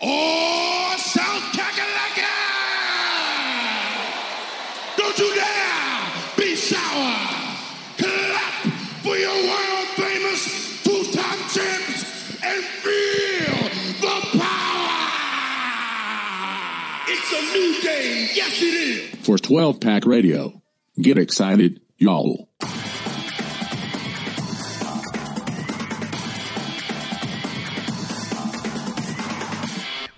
Oh, South Kakalaka! Don't you dare be sour! Clap for your world famous two-time champs and feel the power! It's a new day, yes it is! For 12 Pack Radio, get excited, y'all.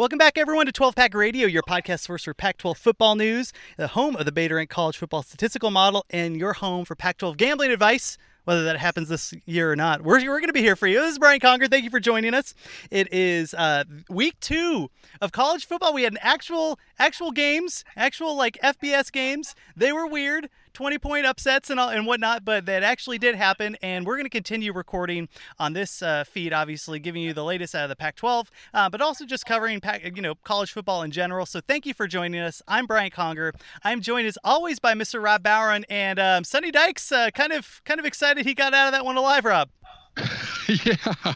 Welcome back, everyone, to 12 Pack Radio, your podcast source for Pac 12 football news, the home of the Beta Rank College Football Statistical Model, and your home for Pac 12 gambling advice, whether that happens this year or not. We're, we're going to be here for you. This is Brian Conger. Thank you for joining us. It is uh, week two of college football. We had an actual, actual games, actual like FBS games. They were weird. 20 point upsets and, all, and whatnot, but that actually did happen. And we're going to continue recording on this uh, feed, obviously, giving you the latest out of the Pac 12, uh, but also just covering you know college football in general. So thank you for joining us. I'm Brian Conger. I'm joined as always by Mr. Rob Bowen and um, Sonny Dykes. Uh, kind of kind of excited he got out of that one alive, Rob. yeah,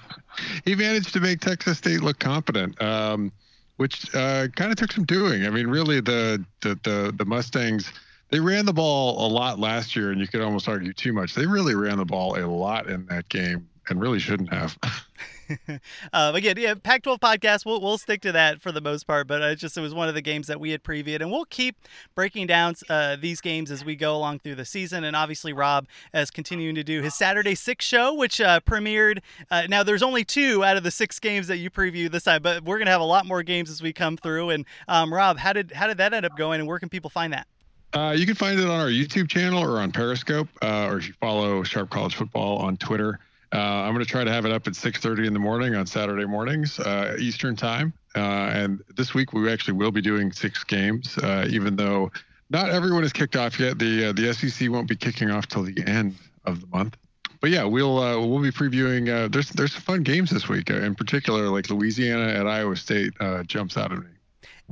he managed to make Texas State look competent. Um, which uh, kind of took some doing. I mean, really, the, the the the Mustangs they ran the ball a lot last year, and you could almost argue too much. They really ran the ball a lot in that game, and really shouldn't have. um, again, yeah, Pac-12 podcast. We'll we'll stick to that for the most part, but it just it was one of the games that we had previewed, and we'll keep breaking down uh, these games as we go along through the season. And obviously, Rob is continuing to do his Saturday Six show, which uh, premiered. Uh, now, there's only two out of the six games that you preview this time, but we're gonna have a lot more games as we come through. And um, Rob, how did how did that end up going, and where can people find that? Uh, you can find it on our YouTube channel or on Periscope, uh, or if you follow Sharp College Football on Twitter. Uh, I'm going to try to have it up at 6:30 in the morning on Saturday mornings uh, Eastern time. Uh, and this week we actually will be doing six games, uh, even though not everyone is kicked off yet. The the SEC won't be kicking off till the end of the month. But yeah, we'll we'll be previewing. there's there's some fun games this week, in particular, like Louisiana at Iowa State jumps out at me.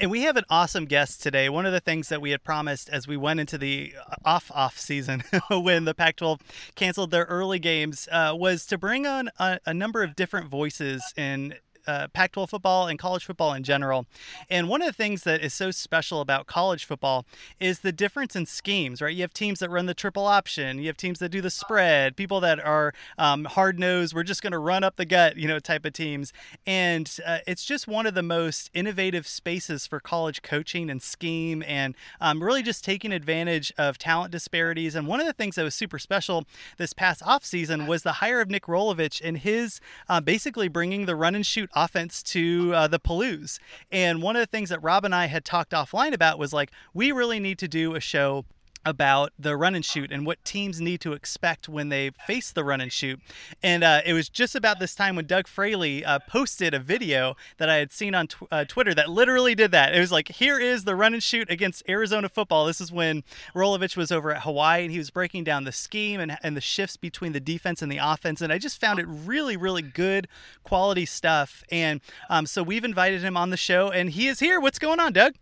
And we have an awesome guest today. One of the things that we had promised as we went into the off off season when the Pac 12 canceled their early games uh, was to bring on a, a number of different voices in uh, Pac 12 football and college football in general. And one of the things that is so special about college football is the difference in schemes, right? You have teams that run the triple option, you have teams that do the spread, people that are um, hard nosed, we're just going to run up the gut, you know, type of teams. And uh, it's just one of the most innovative spaces for college coaching and scheme and um, really just taking advantage of talent disparities. And one of the things that was super special this past offseason was the hire of Nick Rolovich and his uh, basically bringing the run and shoot offense to uh, the Palouse. And one of the things that Rob and I had talked offline about was like, we really need to do a show about the run and shoot and what teams need to expect when they face the run and shoot. And uh, it was just about this time when Doug Fraley uh, posted a video that I had seen on tw- uh, Twitter that literally did that. It was like, here is the run and shoot against Arizona football. This is when Rolovich was over at Hawaii and he was breaking down the scheme and, and the shifts between the defense and the offense. And I just found it really, really good quality stuff. And um, so we've invited him on the show and he is here. What's going on, Doug?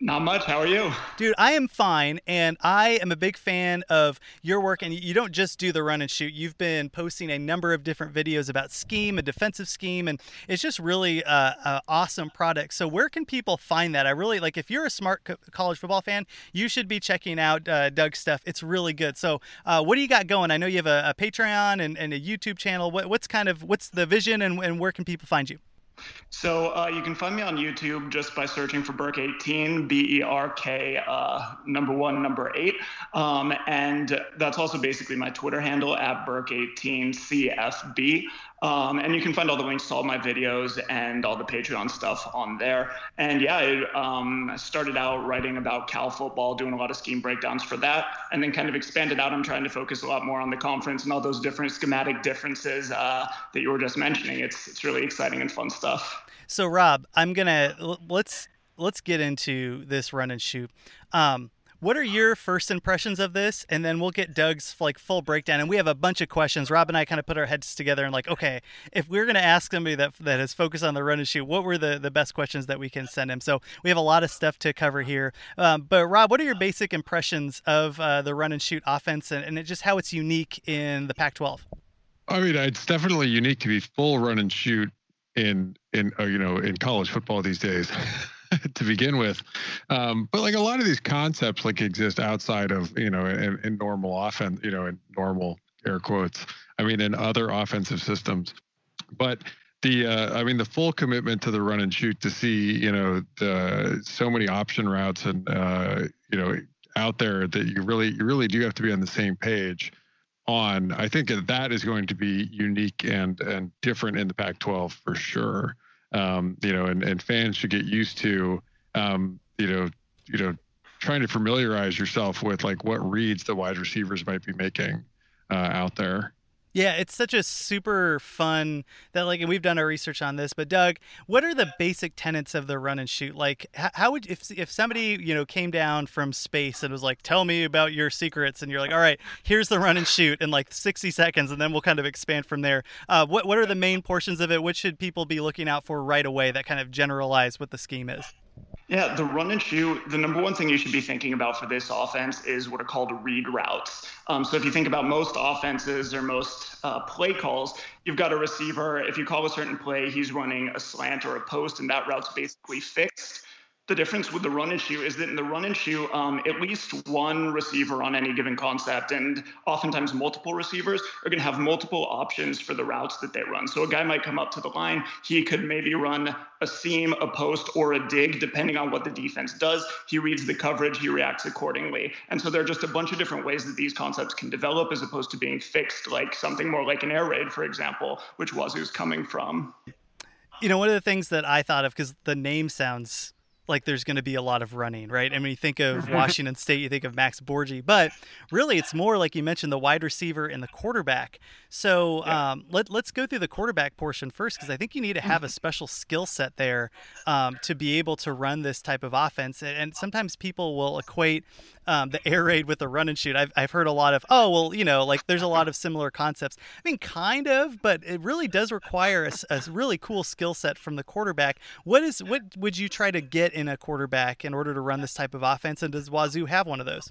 Not much. How are you? Dude, I am fine. And I am a big fan of your work. And you don't just do the run and shoot, you've been posting a number of different videos about scheme, a defensive scheme. And it's just really uh, awesome product. So, where can people find that? I really like if you're a smart co- college football fan, you should be checking out uh, Doug's stuff. It's really good. So, uh, what do you got going? I know you have a, a Patreon and, and, a YouTube channel. What, what's kind of what's the vision and, and where can people find you? So uh, you can find me on YouTube just by searching for Burke18, B E R K, uh, number one, number eight. Um, and that's also basically my Twitter handle at Burke18CFB. Um, and you can find all the links to all my videos and all the Patreon stuff on there. And yeah, I um, started out writing about Cal football, doing a lot of scheme breakdowns for that, and then kind of expanded out. I'm trying to focus a lot more on the conference and all those different schematic differences uh, that you were just mentioning. It's it's really exciting and fun stuff. So Rob, I'm gonna let's let's get into this run and shoot. Um, what are your first impressions of this? And then we'll get Doug's like full breakdown. And we have a bunch of questions. Rob and I kind of put our heads together and like, okay, if we're gonna ask somebody that that is focused on the run and shoot, what were the the best questions that we can send him? So we have a lot of stuff to cover here. Um, but Rob, what are your basic impressions of uh, the run and shoot offense and, and just how it's unique in the Pac-12? I mean, it's definitely unique to be full run and shoot in in uh, you know in college football these days. to begin with. Um, but like a lot of these concepts like exist outside of, you know, in, in normal offense, you know, in normal air quotes, I mean, in other offensive systems. But the, uh, I mean, the full commitment to the run and shoot to see, you know, the so many option routes and, uh, you know, out there that you really, you really do have to be on the same page on. I think that that is going to be unique and and different in the Pac-12 for sure um, you know, and, and fans should get used to, um, you know, you know, trying to familiarize yourself with like what reads the wide receivers might be making uh, out there. Yeah, it's such a super fun that like, and we've done our research on this. But Doug, what are the basic tenets of the run and shoot? Like, how would if if somebody you know came down from space and was like, "Tell me about your secrets," and you're like, "All right, here's the run and shoot in like 60 seconds," and then we'll kind of expand from there. Uh, what what are the main portions of it? What should people be looking out for right away that kind of generalize what the scheme is? Yeah, the run and shoot, the number one thing you should be thinking about for this offense is what are called read routes. Um, so if you think about most offenses or most uh, play calls, you've got a receiver. If you call a certain play, he's running a slant or a post, and that route's basically fixed the difference with the run and shoot is that in the run and shoot, um, at least one receiver on any given concept, and oftentimes multiple receivers, are going to have multiple options for the routes that they run. So a guy might come up to the line, he could maybe run a seam, a post, or a dig, depending on what the defense does. He reads the coverage, he reacts accordingly. And so there are just a bunch of different ways that these concepts can develop as opposed to being fixed, like something more like an air raid, for example, which Wazoo's coming from. You know, one of the things that I thought of, because the name sounds like there's going to be a lot of running, right? And when you think of mm-hmm. Washington State, you think of Max Borghi, but really it's more like you mentioned the wide receiver and the quarterback. So yeah. um, let, let's go through the quarterback portion first because I think you need to have a mm-hmm. special skill set there um, to be able to run this type of offense. And sometimes people will equate um, the air raid with the run and shoot. I've, I've heard a lot of, oh, well, you know, like there's a lot of similar concepts. I mean, kind of, but it really does require a, a really cool skill set from the quarterback. What is what would you try to get in a quarterback in order to run this type of offense? And does Wazoo have one of those?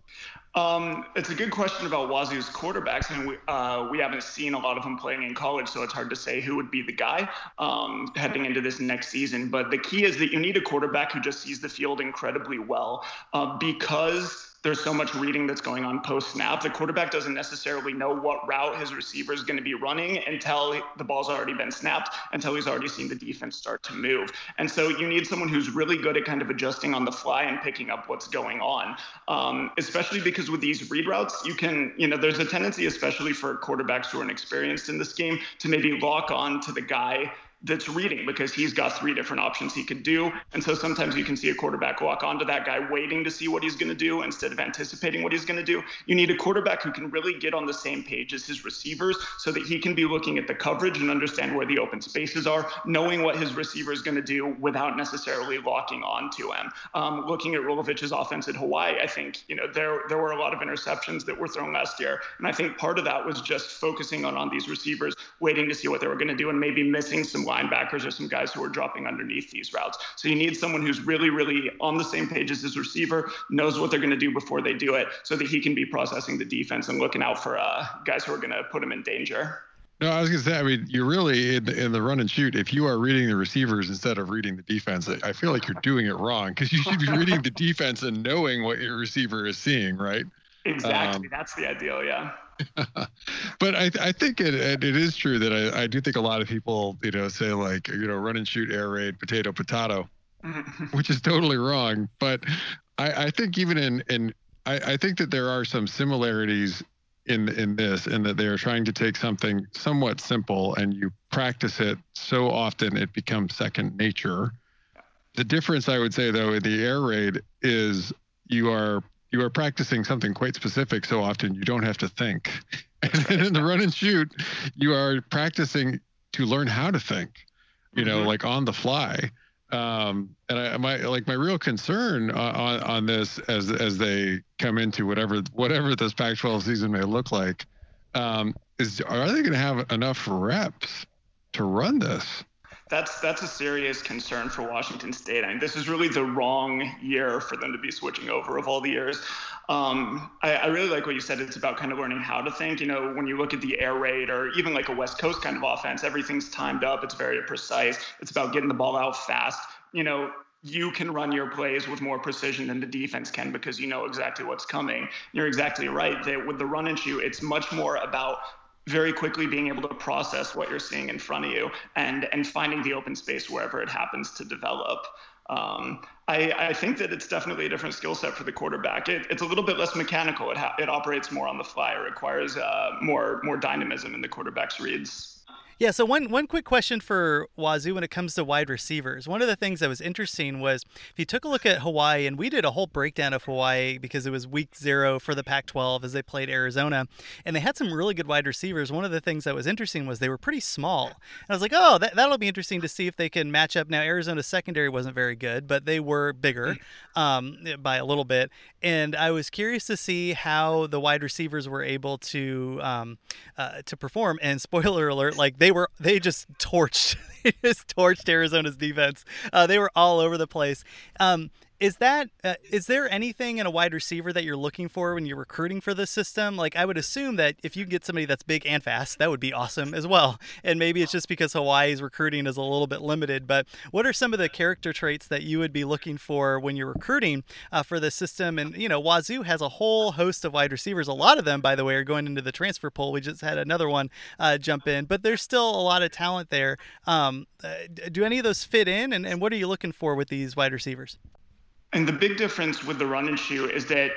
Um, it's a good question about Wazoo's quarterbacks, and we uh, we haven't seen a lot of them playing in college, so it's hard to say who would be the guy um, heading into this next season. But the key is that you need a quarterback who just sees the field incredibly well, uh, because there's so much reading that's going on post snap. The quarterback doesn't necessarily know what route his receiver is going to be running until the ball's already been snapped, until he's already seen the defense start to move. And so you need someone who's really good at kind of adjusting on the fly and picking up what's going on, um, especially because with these read routes, you can, you know, there's a tendency, especially for quarterbacks who are inexperienced in this game, to maybe lock on to the guy that's reading because he's got three different options he could do. And so sometimes you can see a quarterback walk onto that guy waiting to see what he's going to do instead of anticipating what he's going to do. You need a quarterback who can really get on the same page as his receivers so that he can be looking at the coverage and understand where the open spaces are, knowing what his receiver is going to do without necessarily locking on to him. Um, looking at Rolovich's offense at Hawaii, I think, you know, there, there were a lot of interceptions that were thrown last year. And I think part of that was just focusing on, on these receivers, waiting to see what they were going to do and maybe missing some linebackers or some guys who are dropping underneath these routes. So you need someone who's really, really on the same page as his receiver, knows what they're going to do before they do it, so that he can be processing the defense and looking out for uh, guys who are going to put him in danger. No, I was going to say, I mean, you're really in, in the run and shoot. If you are reading the receivers instead of reading the defense, I feel like you're doing it wrong because you should be reading the defense and knowing what your receiver is seeing, right? Exactly. Um, That's the ideal. Yeah. but I, I think it, it is true that I, I do think a lot of people, you know, say like, you know, run and shoot, air raid, potato, potato, mm-hmm. which is totally wrong. But I, I think even in, in I, I think that there are some similarities in in this in that they are trying to take something somewhat simple and you practice it so often it becomes second nature. The difference I would say though in the air raid is you are you are practicing something quite specific so often you don't have to think. And in the run and shoot, you are practicing to learn how to think, you know, Mhm. like on the fly. Um, and I, my like my real concern on, on on this as as they come into whatever whatever this Pac-12 season may look like, um, is are they going to have enough reps to run this? That's that's a serious concern for Washington State. I mean, this is really the wrong year for them to be switching over of all the years. Um, I, I really like what you said. It's about kind of learning how to think. You know, when you look at the air raid or even like a West Coast kind of offense, everything's timed up. It's very precise. It's about getting the ball out fast. You know, you can run your plays with more precision than the defense can because you know exactly what's coming. You're exactly right that with the run and shoot, it's much more about very quickly being able to process what you're seeing in front of you and and finding the open space wherever it happens to develop. Um, I, I think that it's definitely a different skill set for the quarterback. It, it's a little bit less mechanical. It, ha- it operates more on the fly. It requires uh, more more dynamism in the quarterback's reads. Yeah, so one one quick question for Wazoo when it comes to wide receivers. One of the things that was interesting was if you took a look at Hawaii, and we did a whole breakdown of Hawaii because it was week zero for the Pac 12 as they played Arizona, and they had some really good wide receivers. One of the things that was interesting was they were pretty small. And I was like, oh, that, that'll be interesting to see if they can match up. Now, Arizona's secondary wasn't very good, but they were bigger um, by a little bit. And I was curious to see how the wide receivers were able to um, uh, to perform. And spoiler alert, like they were, they just torched, they just torched Arizona's defense. Uh, they were all over the place. Um, is that uh, is there anything in a wide receiver that you're looking for when you're recruiting for this system? Like I would assume that if you get somebody that's big and fast, that would be awesome as well. And maybe it's just because Hawaii's recruiting is a little bit limited. But what are some of the character traits that you would be looking for when you're recruiting uh, for this system? And you know, Wazoo has a whole host of wide receivers. A lot of them, by the way, are going into the transfer pool. We just had another one uh, jump in, but there's still a lot of talent there. Um, uh, do any of those fit in? And, and what are you looking for with these wide receivers? And the big difference with the run and shoot is that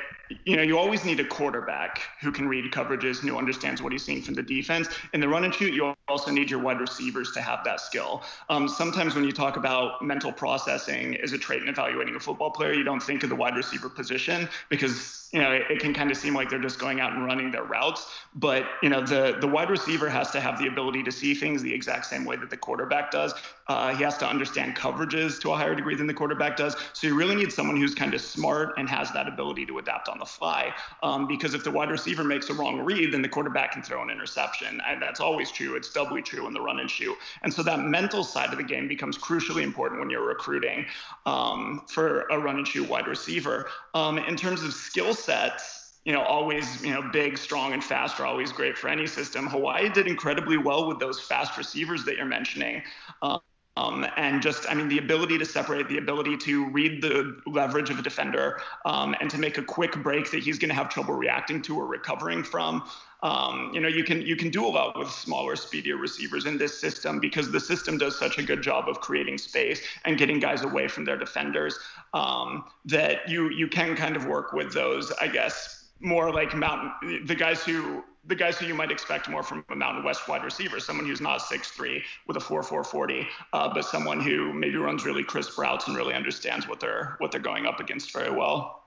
you know you always need a quarterback who can read coverages and who understands what he's seeing from the defense. In the run and shoot, you also need your wide receivers to have that skill. Um, sometimes when you talk about mental processing as a trait in evaluating a football player, you don't think of the wide receiver position because you know it, it can kind of seem like they're just going out and running their routes. But you know the the wide receiver has to have the ability to see things the exact same way that the quarterback does. Uh, he has to understand coverages to a higher degree than the quarterback does. So you really need someone who's kind of smart and has that ability to adapt on the fly. Um, because if the wide receiver makes a wrong read, then the quarterback can throw an interception. And that's always true. It's doubly true in the run and shoot. And so that mental side of the game becomes crucially important when you're recruiting um, for a run and shoot wide receiver. Um, in terms of skill sets, you know, always, you know, big, strong, and fast are always great for any system. Hawaii did incredibly well with those fast receivers that you're mentioning. Um, um, and just, I mean, the ability to separate, the ability to read the leverage of a defender, um, and to make a quick break that he's going to have trouble reacting to or recovering from. Um, you know, you can you can do a lot with smaller, speedier receivers in this system because the system does such a good job of creating space and getting guys away from their defenders um, that you you can kind of work with those, I guess, more like mountain the guys who the guys who you might expect more from a Mountain West wide receiver, someone who's not 6'3 with a 4'4 40, uh, but someone who maybe runs really crisp routes and really understands what they're what they're going up against very well.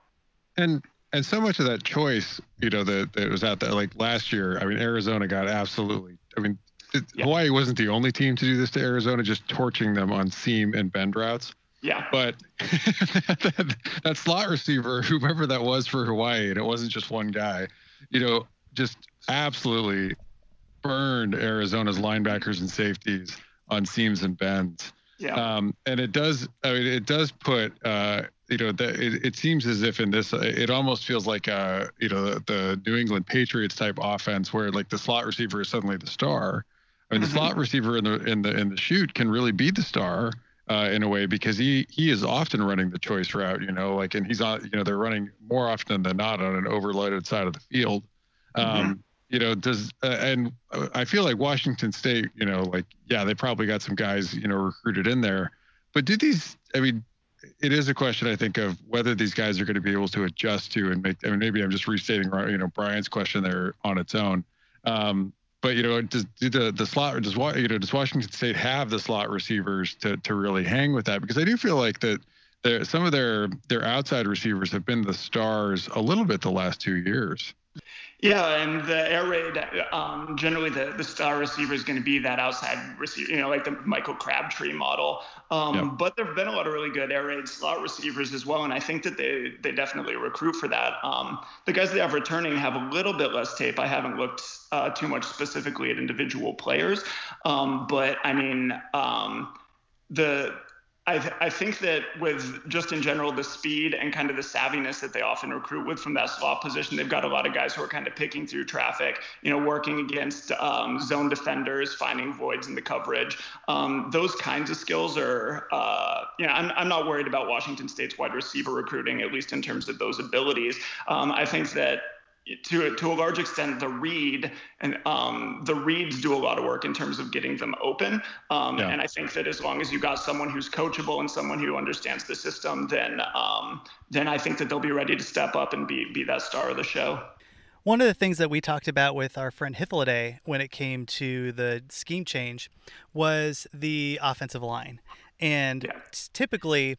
And and so much of that choice, you know, that, that was out there. Like last year, I mean, Arizona got absolutely. I mean, it, Yeah. Hawaii wasn't the only team to do this to Arizona, just torching them on seam and bend routes. Yeah. But that, that slot receiver, whoever that was for Hawaii, and it wasn't just one guy, you know, just absolutely burned Arizona's linebackers and safeties on seams and bends. Yeah. Um, and it does, I mean, it does put, uh, you know, the, it, it seems as if in this, it almost feels like, uh, you know, the, the New England Patriots type offense where like the slot receiver is suddenly the star. I mean, the Mhm. slot receiver in the in the in the shoot can really be the star uh, in a way because he he is often running the choice route. You know, like and he's on. You know, they're running more often than not on an overloaded side of the field. Um, You know, does uh, and uh, I feel like Washington State. You know, like yeah, they probably got some guys you know recruited in there, but do these? I mean, it is a question I think of whether these guys are going to be able to adjust to and make. I mean, maybe I'm just restating you know Brian's question there on its own. Um, but you know, does do the the slot does you know does Washington State have the slot receivers to to really hang with that? Because I do feel like that some of their their outside receivers have been the stars a little bit the last two years. Yeah, and the air raid, um, generally the, the star receiver is going to be that outside receiver, you know, like the Michael Crabtree model. Um, yeah. But there have been a lot of really good air raid slot receivers as well, and I think that they they definitely recruit for that. Um, the guys they have returning have a little bit less tape. I haven't looked uh, too much specifically at individual players, um, but I mean um, the I, th- I, think that with just in general the speed and kind of the savviness that they often recruit with from that slot position, they've got a lot of guys who are kind of picking through traffic, you know, working against um, zone defenders, finding voids in the coverage. Um, those kinds of skills are, uh, you know, I'm, I'm not worried about Washington State's wide receiver recruiting, at least in terms of those abilities. Um, I think that to to a large extent, the read and um, the reads do a lot of work in terms of getting them open. Um, yeah. And I think that as long as you got someone who's coachable and someone who understands the system, then um, then I think that they'll be ready to step up and be be that star of the show. One of the things that we talked about with our friend Hythloday when it came to the scheme change was the offensive line. And yeah. typically,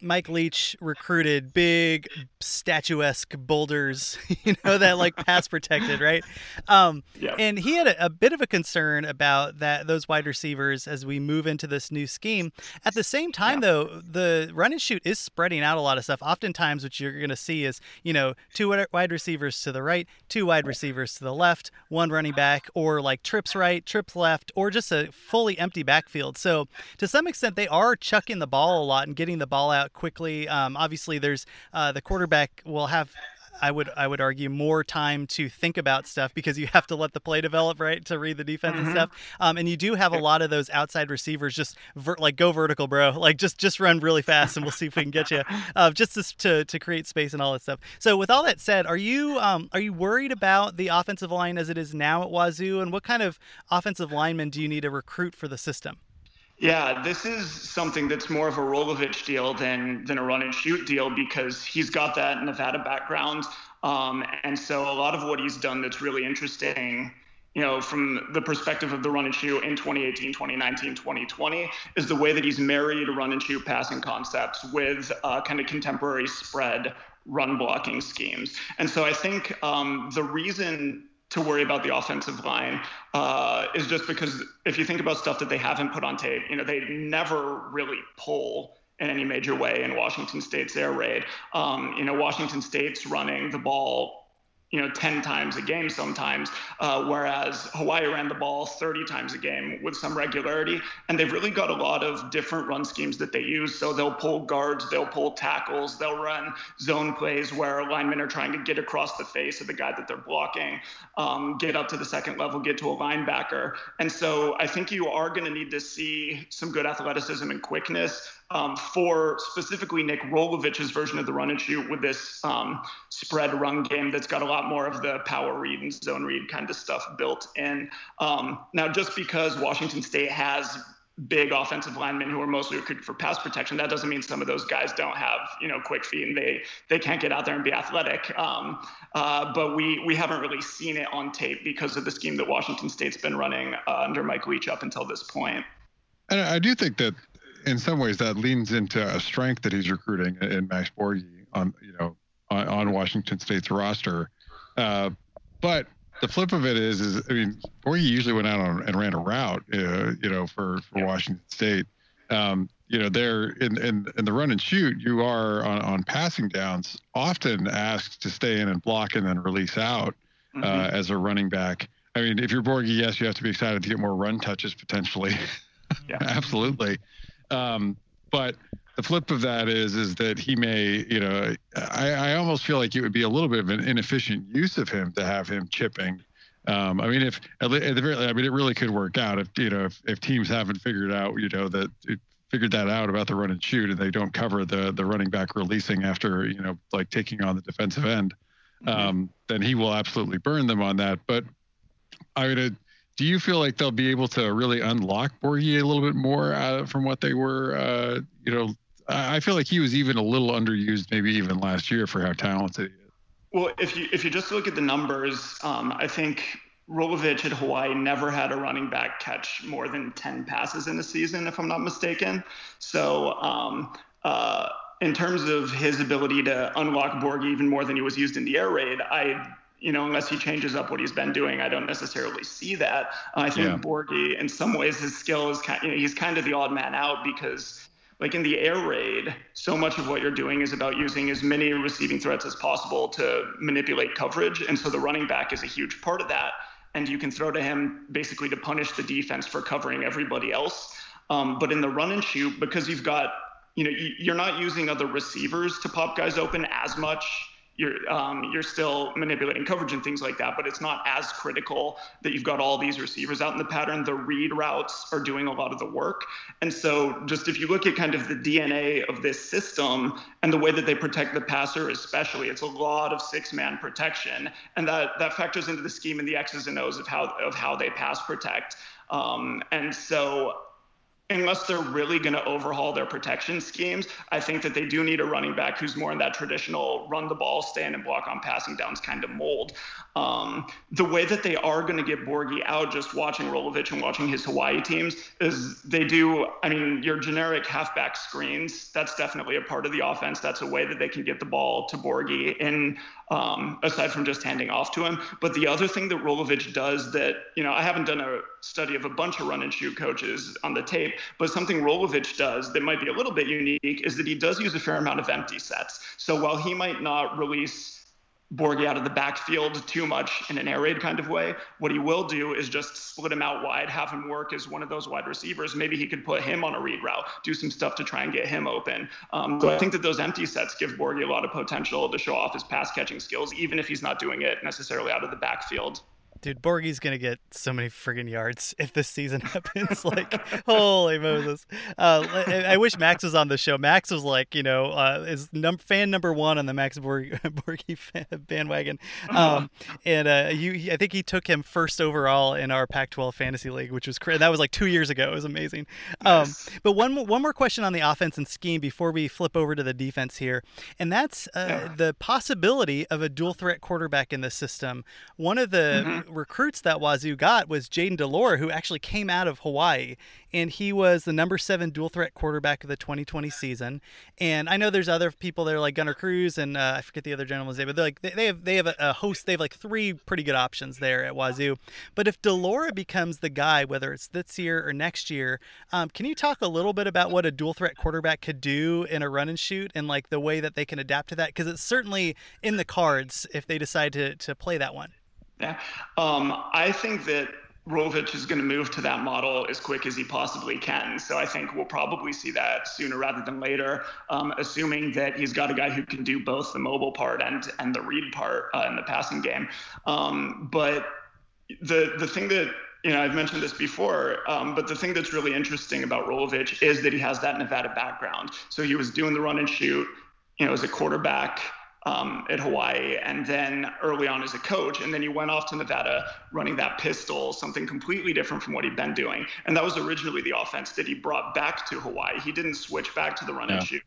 Mike Leach recruited big statuesque boulders, you know, that like pass protected, right? Um, yeah. And he had a, a, bit of a concern about that those wide receivers as we move into this new scheme. At the same time, yeah. though, the run and shoot is spreading out a lot of stuff. Oftentimes, what you're going to see is, you know, two wide receivers to the right, two wide receivers to the left, one running back, or like trips right, trips left, or just a fully empty backfield. So to some extent, they are chucking the ball a lot and getting the ball out quickly. Um, obviously, there's uh, the quarterback will have I would I would argue more time to think about stuff because you have to let the play develop right to read the defense mm-hmm. and stuff. Um, and you do have a lot of those outside receivers just ver- like go vertical, bro. Like just just run really fast and we'll see if we can get you. Uh, just to, to, to create space and all that stuff. So with all that said, are you um, are you worried about the offensive line as it is now at Wazoo, and what kind of offensive linemen do you need to recruit for the system? Yeah, this is something that's more of a Rolovich deal than than a run and shoot deal because he's got that Nevada background, um, and so a lot of what he's done that's really interesting, you know, from the perspective of the run and shoot in 2018, 2019, 2020, is the way that he's married run and shoot passing concepts with uh, kind of contemporary spread run blocking schemes, and so I think um, the reason to worry about the offensive line uh, is just because if you think about stuff that they haven't put on tape, you know, they never really pull in any major way in Washington State's air raid. Um, you know, Washington State's running the ball you know 10 times a game sometimes uh, whereas hawaii ran the ball 30 times a game with some regularity and they've really got a lot of different run schemes that they use. So they'll pull guards they'll pull tackles they'll run zone plays where linemen are trying to get across the face of the guy that they're blocking um, get up to the second level get to a linebacker. And so i think you are going to need to see some good athleticism and quickness um, for specifically Nick Rolovich's version of the run and shoot with this um, spread run game that's got a lot more of the power read and zone read kind of stuff built in. Um, now, just because Washington State has big offensive linemen who are mostly recruited for pass protection. That doesn't mean some of those guys don't have you know quick feet and they they can't get out there and be athletic. Um, uh, but we we haven't really seen it on tape because of the scheme that Washington State's been running uh, under Mike Leach up until this point. And I do think that in some ways that leans into a strength that he's recruiting in Max Borghi on you know on, on Washington State's roster. Uh, but the flip of it is, is I mean, Borghi usually went out on, and ran a route, uh, you know, for for Washington State. Um, you know, there in, in in the run and shoot, you are on, on passing downs often asked to stay in and block and then release out uh, mm-hmm. as a running back. I mean, if you're Borghi, yes, you have to be excited to get more run touches potentially. Yeah. Absolutely. Um, but the flip of that is is that he may, you know, I, I almost feel like it would be a little bit of an inefficient use of him to have him chipping. Um, I mean, if at the very, I mean, it really could work out if you know if, if teams haven't figured out, you know, that it, figured that out about the run and shoot, and they don't cover the the running back releasing after you know like taking on the defensive end, mm-hmm. um, then he will absolutely burn them on that. But I mean, do you feel like they'll be able to really unlock Borghi a little bit more uh, from what they were, uh, you know, I feel like he was even a little underused, maybe even last year for how talented he is. Well, if you if you just look at the numbers, um, I think Rolovich at Hawaii never had a running back catch more than 10 passes in a season, if I'm not mistaken. So, um, uh, in terms of his ability to unlock Borg even more than he was used in the air raid, I, you know, unless he changes up what he's been doing, I don't necessarily see that. I think yeah. Borghi, in some ways, his skill is kind, you know, he's kind of the odd man out because like in the air raid, so much of what you're doing is about using as many receiving threats as possible to manipulate coverage. And so the running back is a huge part of that and you can throw to him basically to punish the defense for covering everybody else. Um, but in the run and shoot, because you've got, you know, you're not using other receivers to pop guys open as much you're um, you're still manipulating coverage and things like that, but it's not as critical that you've got all these receivers out in the pattern. The read routes are doing a lot of the work, and so just if you look at kind of the DNA of this system and the way that they protect the passer, especially, it's a lot of six-man protection, and that that factors into the scheme and the X's and O's of how of how they pass protect. Um, and so unless they're really going to overhaul their protection schemes, I think that they do need a running back who's more in that traditional run the ball, stand and block on passing downs kind of mold. Um, the way that they are going to get Borghi out, just watching Rolovich and watching his Hawaii teams, is they do, I mean, your generic halfback screens, that's definitely a part of the offense. That's a way that they can get the ball to Borghi in um, aside from just handing off to him. But the other thing that Rolovich does that, you know, I haven't done a study of a bunch of run and shoot coaches on the tape, but something Rolovich does that might be a little bit unique is that he does use a fair amount of empty sets. So while he might not release Borghi out of the backfield too much in an air raid kind of way. What he will do is just split him out wide, have him work as one of those wide receivers. Maybe he could put him on a read route, do some stuff to try and get him open. Um, so I think that those empty sets give Borghi a lot of potential to show off his pass catching skills, even if he's not doing it necessarily out of the backfield. Dude, Borghi's gonna get so many friggin' yards if this season happens. like, holy Moses! Uh, I wish Max was on the show. Max was like, you know, uh, is num- fan number one on the Max Borg- Borghi bandwagon, um, and uh, you, I think he took him first overall in our Pac-12 fantasy league, which was crazy. That was like two years ago. It was amazing. Um, yes. But one one more question on the offense and scheme before we flip over to the defense here, and that's uh, yeah. the possibility of a dual threat quarterback in the system. One of the mm-hmm recruits that Wazoo got was Jayden de Laura, who actually came out of Hawaii, and he was the number seven dual threat quarterback of the 2020 season. And I know there's other people there like Gunner Cruz and uh, I forget the other gentleman's name, but they're like they have they have a, host. They have like three pretty good options there at Wazoo. But if de Laura becomes the guy, whether it's this year or next year, um, can you talk a little bit about what a dual threat quarterback could do in a run and shoot and like the way that they can adapt to that? Because it's certainly in the cards if they decide to to play that one. Yeah. Um, I think that Rolovich is going to move to that model as quick as he possibly can. So I think we'll probably see that sooner rather than later, um, assuming that he's got a guy who can do both the mobile part and and the read part uh, in the passing game. Um, but the the thing that you know, I've mentioned this before, um, but the thing that's really interesting about Rolovich is that he has that Nevada background. So he was doing the run and shoot, you know, as a quarterback um, at Hawaii, and then early on as a coach. And then he went off to Nevada running that pistol, something completely different from what he'd been doing. And that was originally the offense that he brought back to Hawaii. He didn't switch back to the run yeah. and shoot.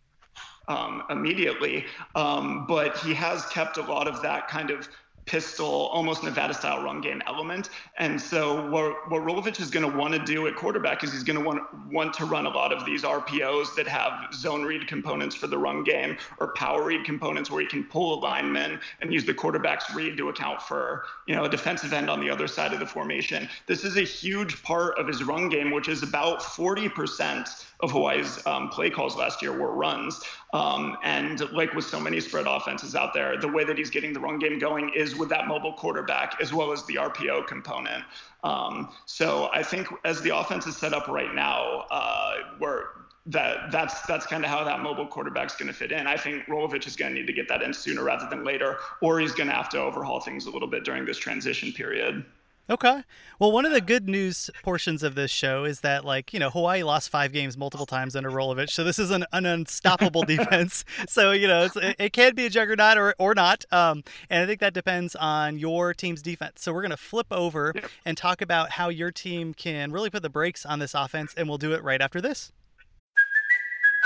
Um, immediately, um, but he has kept a lot of that kind of pistol, almost Nevada style run game element. And so what, what Rolovich is going to want to do at quarterback is he's going to want, want to run a lot of these RPOs that have zone read components for the run game or power read components where he can pull a lineman and use the quarterback's read to account for, you know, a defensive end on the other side of the formation. This is a huge part of his run game, which is about 40% of Hawaii's um, play calls last year were runs. Um, and like with so many spread offenses out there, the way that he's getting the run game going is with that mobile quarterback as well as the RPO component. Um, so I think as the offense is set up right now, uh, we're that that's that's kind of how that mobile quarterback's going to fit in. I think Rolovich is going to need to get that in sooner rather than later, or he's going to have to overhaul things a little bit during this transition period. Okay. Well, one of the good news portions of this show is that, like, you know, Hawaii lost five games multiple times under Rolovich, so this is an, an unstoppable defense. So, you know, it, it, can be a juggernaut or, or not. Um, and I think that depends on your team's defense. So we're going to flip over and talk about how your team can really put the brakes on this offense, and we'll do it right after this.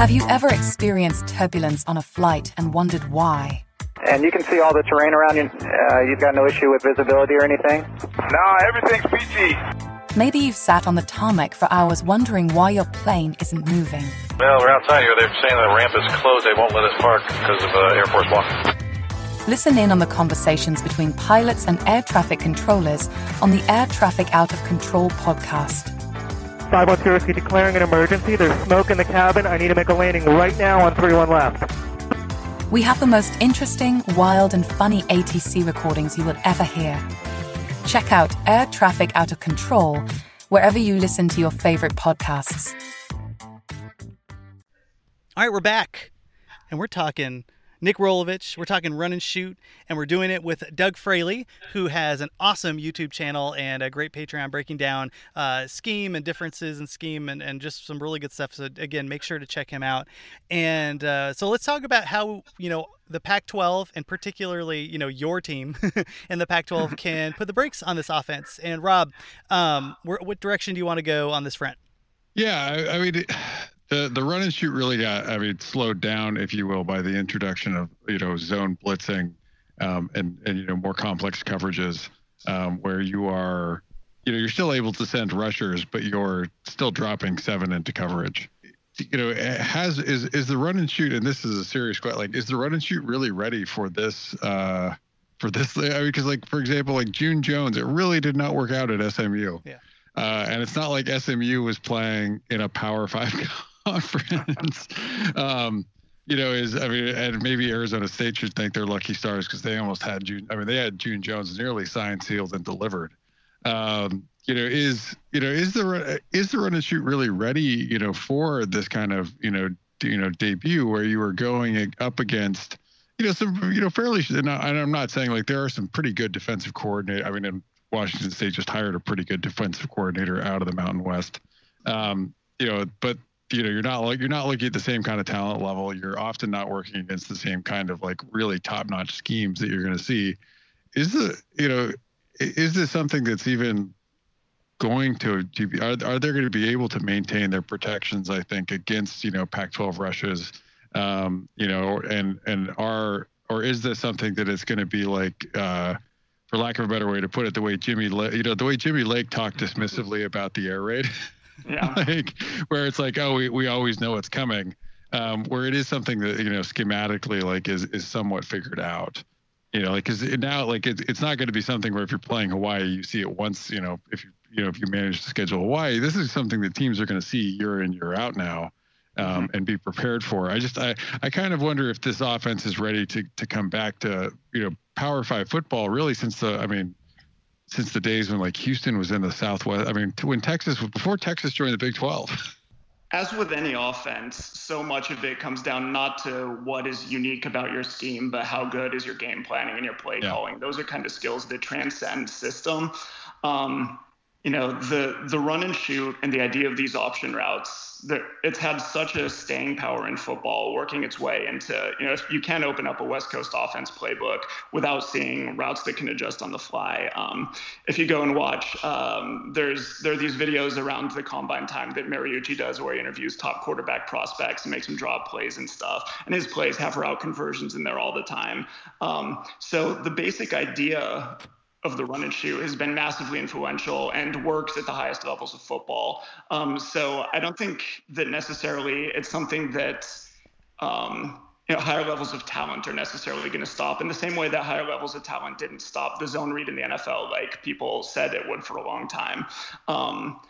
Have you ever experienced turbulence on a flight and wondered why? And you can see all the terrain around you. Uh, you've got no issue with visibility or anything? No, everything's peachy. Maybe you've sat on the tarmac for hours wondering why your plane isn't moving. Well, we're outside here. They're saying the ramp is closed. They won't let us park because of uh, Air Force One. Listen in on the conversations between pilots and air traffic controllers on the Air Traffic Out of Control podcast. 510 Whiskey declaring an emergency. There's smoke in the cabin. I need to make a landing right now on 31 left. We have the most interesting, wild, and funny ATC recordings you will ever hear. Check out Air Traffic Out of Control wherever you listen to your favorite podcasts. All right, we're back. And we're talking Nick Rolovich. We're talking run and shoot, and we're doing it with Doug Fraley, who has an awesome YouTube channel and a great Patreon breaking down uh, scheme and differences in scheme and, and just some really good stuff. So, again, make sure to check him out. And uh, so let's talk about how, you know, the Pac 12 and particularly, you know, your team in the Pac 12 can put the brakes on this offense. And, Rob, um, what direction do you want to go on this front? Yeah, I, I mean, the the run and shoot really got I mean slowed down, if you will, by the introduction of you know zone blitzing um, and and you know more complex coverages um, where you are you know you're still able to send rushers, but you're still dropping seven into coverage. You know, has is is the run and shoot, and this is a serious question. Like, is the run and shoot really ready for this? Uh, for this, I mean, because like for example, like June Jones, it really did not work out at SMU. Yeah. Uh, and it's not like SMU was playing in a Power Five conference. um, you know, is I mean, and maybe Arizona State should thank their lucky stars because they almost had June. I mean, they had June Jones nearly signed, sealed, and delivered. Um, you know, is you know, is the is the run and shoot really ready? You know, for this kind of you know, you know, debut where you are going up against you know some you know fairly. And I'm not saying like there are some pretty good defensive coordinator. I mean, Washington State just hired a pretty good defensive coordinator out of the Mountain West. Um, you know, but you know you're not like you're not looking at the same kind of talent level. You're often not working against the same kind of like really top notch schemes that you're going to see. Is the you know is this something that's even going to, to are, are they going to be able to maintain their protections i think against you know pac 12 rushes um, you know and and are or is this something that is going to be like uh, for lack of a better way to put it the way jimmy you know the way jimmy lake talked dismissively about the air raid Yeah. like where it's like, oh, we, we always know it's coming. Um, where it is something that you know schematically like is is somewhat figured out. You know, like because now like it's it's not going to be something where if you're playing Hawaii, you see it once. You know, if you you know if you manage to schedule Hawaii, this is something that teams are going to see year in year out now. Um, Mm-hmm. and be prepared for. I just I, I kind of wonder if this offense is ready to to come back to you know Power Five football really since the I mean since the days when like Houston was in the Southwest. I mean, when Texas before Texas joined the Big 12. As with any offense, so much of it comes down not to what is unique about your scheme, but how good is your game planning and your play Yeah. calling. Those are kind of skills that transcend system. Um, you know, the the run and shoot and the idea of these option routes, it's had such a staying power in football, working its way into, you know, you can't open up a West Coast offense playbook without seeing routes that can adjust on the fly. Um, if you go and watch, um, there's there are these videos around the combine time that Mariucci does where he interviews top quarterback prospects and makes them draw plays and stuff. And his plays have route conversions in there all the time. Um, so the basic idea of the run and shoot has been massively influential and works at the highest levels of football. Um, so I don't think that necessarily it's something that um, you know, higher levels of talent are necessarily going to stop in the same way that higher levels of talent didn't stop the zone read in the NFL like people said it would for a long time. Um,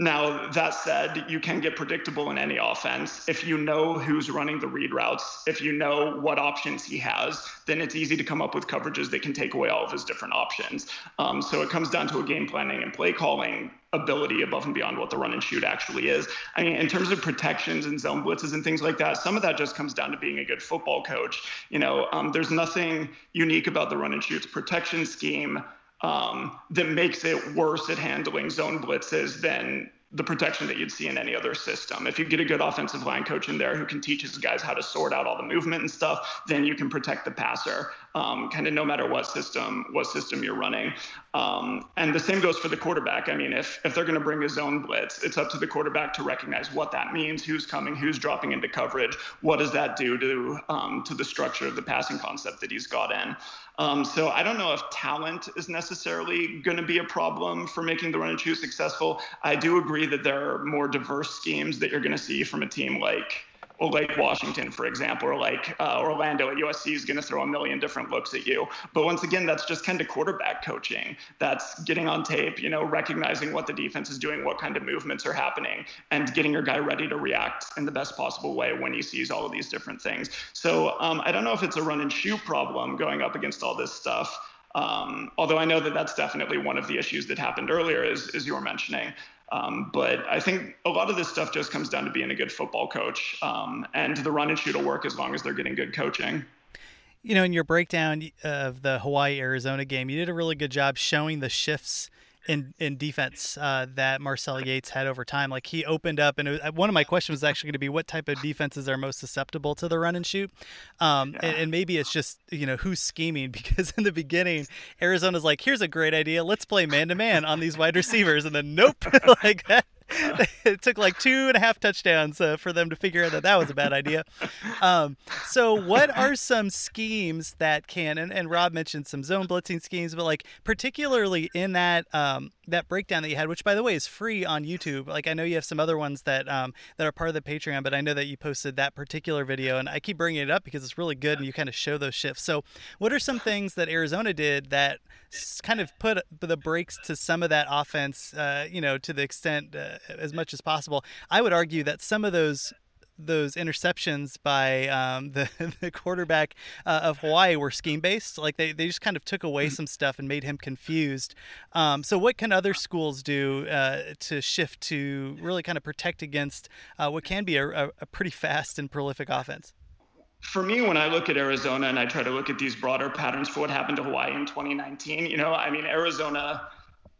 Now, that said, you can get predictable in any offense. If you know who's running the read routes, if you know what options he has, then it's easy to come up with coverages that can take away all of his different options. Um, so it comes down to a game planning and play calling ability above and beyond what the run and shoot actually is. I mean, in terms of protections and zone blitzes and things like that, some of that just comes down to being a good football coach. You know, um, there's nothing unique about the run and shoot's protection scheme um, that makes it worse at handling zone blitzes than the protection that you'd see in any other system. If you get a good offensive line coach in there who can teach his guys how to sort out all the movement and stuff, then you can protect the passer, um, kind of no matter what system what system you're running. Um, and the same goes for the quarterback. I mean, if if they're going to bring a zone blitz, it's up to the quarterback to recognize what that means, who's coming, who's dropping into coverage, what does that do to um, to the structure of the passing concept that he's got in. Um, so I don't know if talent is necessarily going to be a problem for making the run and shoot successful. I do agree that there are more diverse schemes that you're going to see from a team like like Washington, for example, or like uh, Orlando at USC is going to throw a million different looks at you. But once again, that's just kind of quarterback coaching. That's getting on tape, you know, recognizing what the defense is doing, what kind of movements are happening, and getting your guy ready to react in the best possible way when he sees all of these different things. So um, I don't know if it's a run and shoot problem going up against all this stuff. Um, although I know that that's definitely one of the issues that happened earlier, as, as you were mentioning. Um, but I think a lot of this stuff just comes down to being a good football coach, um, and the run and shoot will work as long as they're getting good coaching. You know, in your breakdown of the Hawaii Arizona game, you did a really good job showing the shifts in in defense uh, that Marcel Yates had over time. Like he opened up, and was, one of my questions was actually going to be what type of defenses are most susceptible to the run and shoot, um, yeah. and, and, maybe it's just you know who's scheming? Because in the beginning Arizona's like, here's a great idea, let's play man to man on these wide receivers, and then nope, like that it took like two and a half touchdowns uh, for them to figure out that that was a bad idea. Um, so, what are some schemes that can? And, and, Rob mentioned some zone blitzing schemes, but like particularly in that um, that breakdown that you had, which by the way is free on YouTube. Like I know you have some other ones that um, that are part of the Patreon, but I know that you posted that particular video, and I keep bringing it up because it's really good and you kind of show those shifts. So, what are some things that Arizona did that kind of put the brakes to some of that offense? Uh, you know, to the extent uh, as much as possible. I would argue that some of those those interceptions by um, the, the quarterback uh, of Hawaii were scheme based. Like they, they just kind of took away some stuff and made him confused. Um, so, what can other schools do uh, to shift to really kind of protect against uh, what can be a, a, pretty fast and prolific offense? For me, when I look at Arizona and I try to look at these broader patterns for what happened to Hawaii in 2019, you know, I mean, Arizona,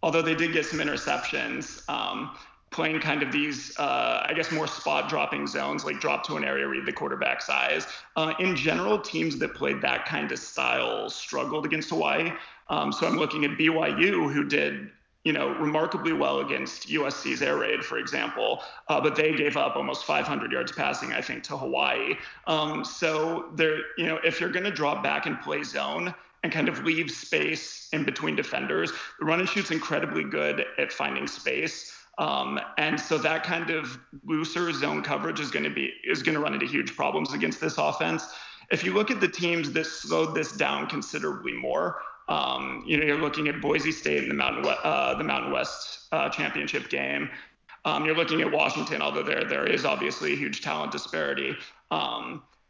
although they did get some interceptions, um, playing kind of these, uh, I guess, more spot dropping zones, like drop to an area, read the quarterback size. Uh, in general, teams that played that kind of style struggled against Hawaii. Um, so I'm looking at BYU, who did you know, remarkably well against USC's air raid, for example, uh, but they gave up almost 500 yards passing, I think, to Hawaii. Um, so there, you know, if you're going to drop back and play zone and kind of leave space in between defenders, the run and shoot's incredibly good at finding space. Um, and so that kind of looser zone coverage is going to be is going to run into huge problems against this offense. If you look at the teams that slowed this down considerably more, um, you know, you're looking at Boise State in the Mountain uh, the Mountain West uh, championship game. Um, you're looking at Washington, although there there is obviously a huge talent disparity.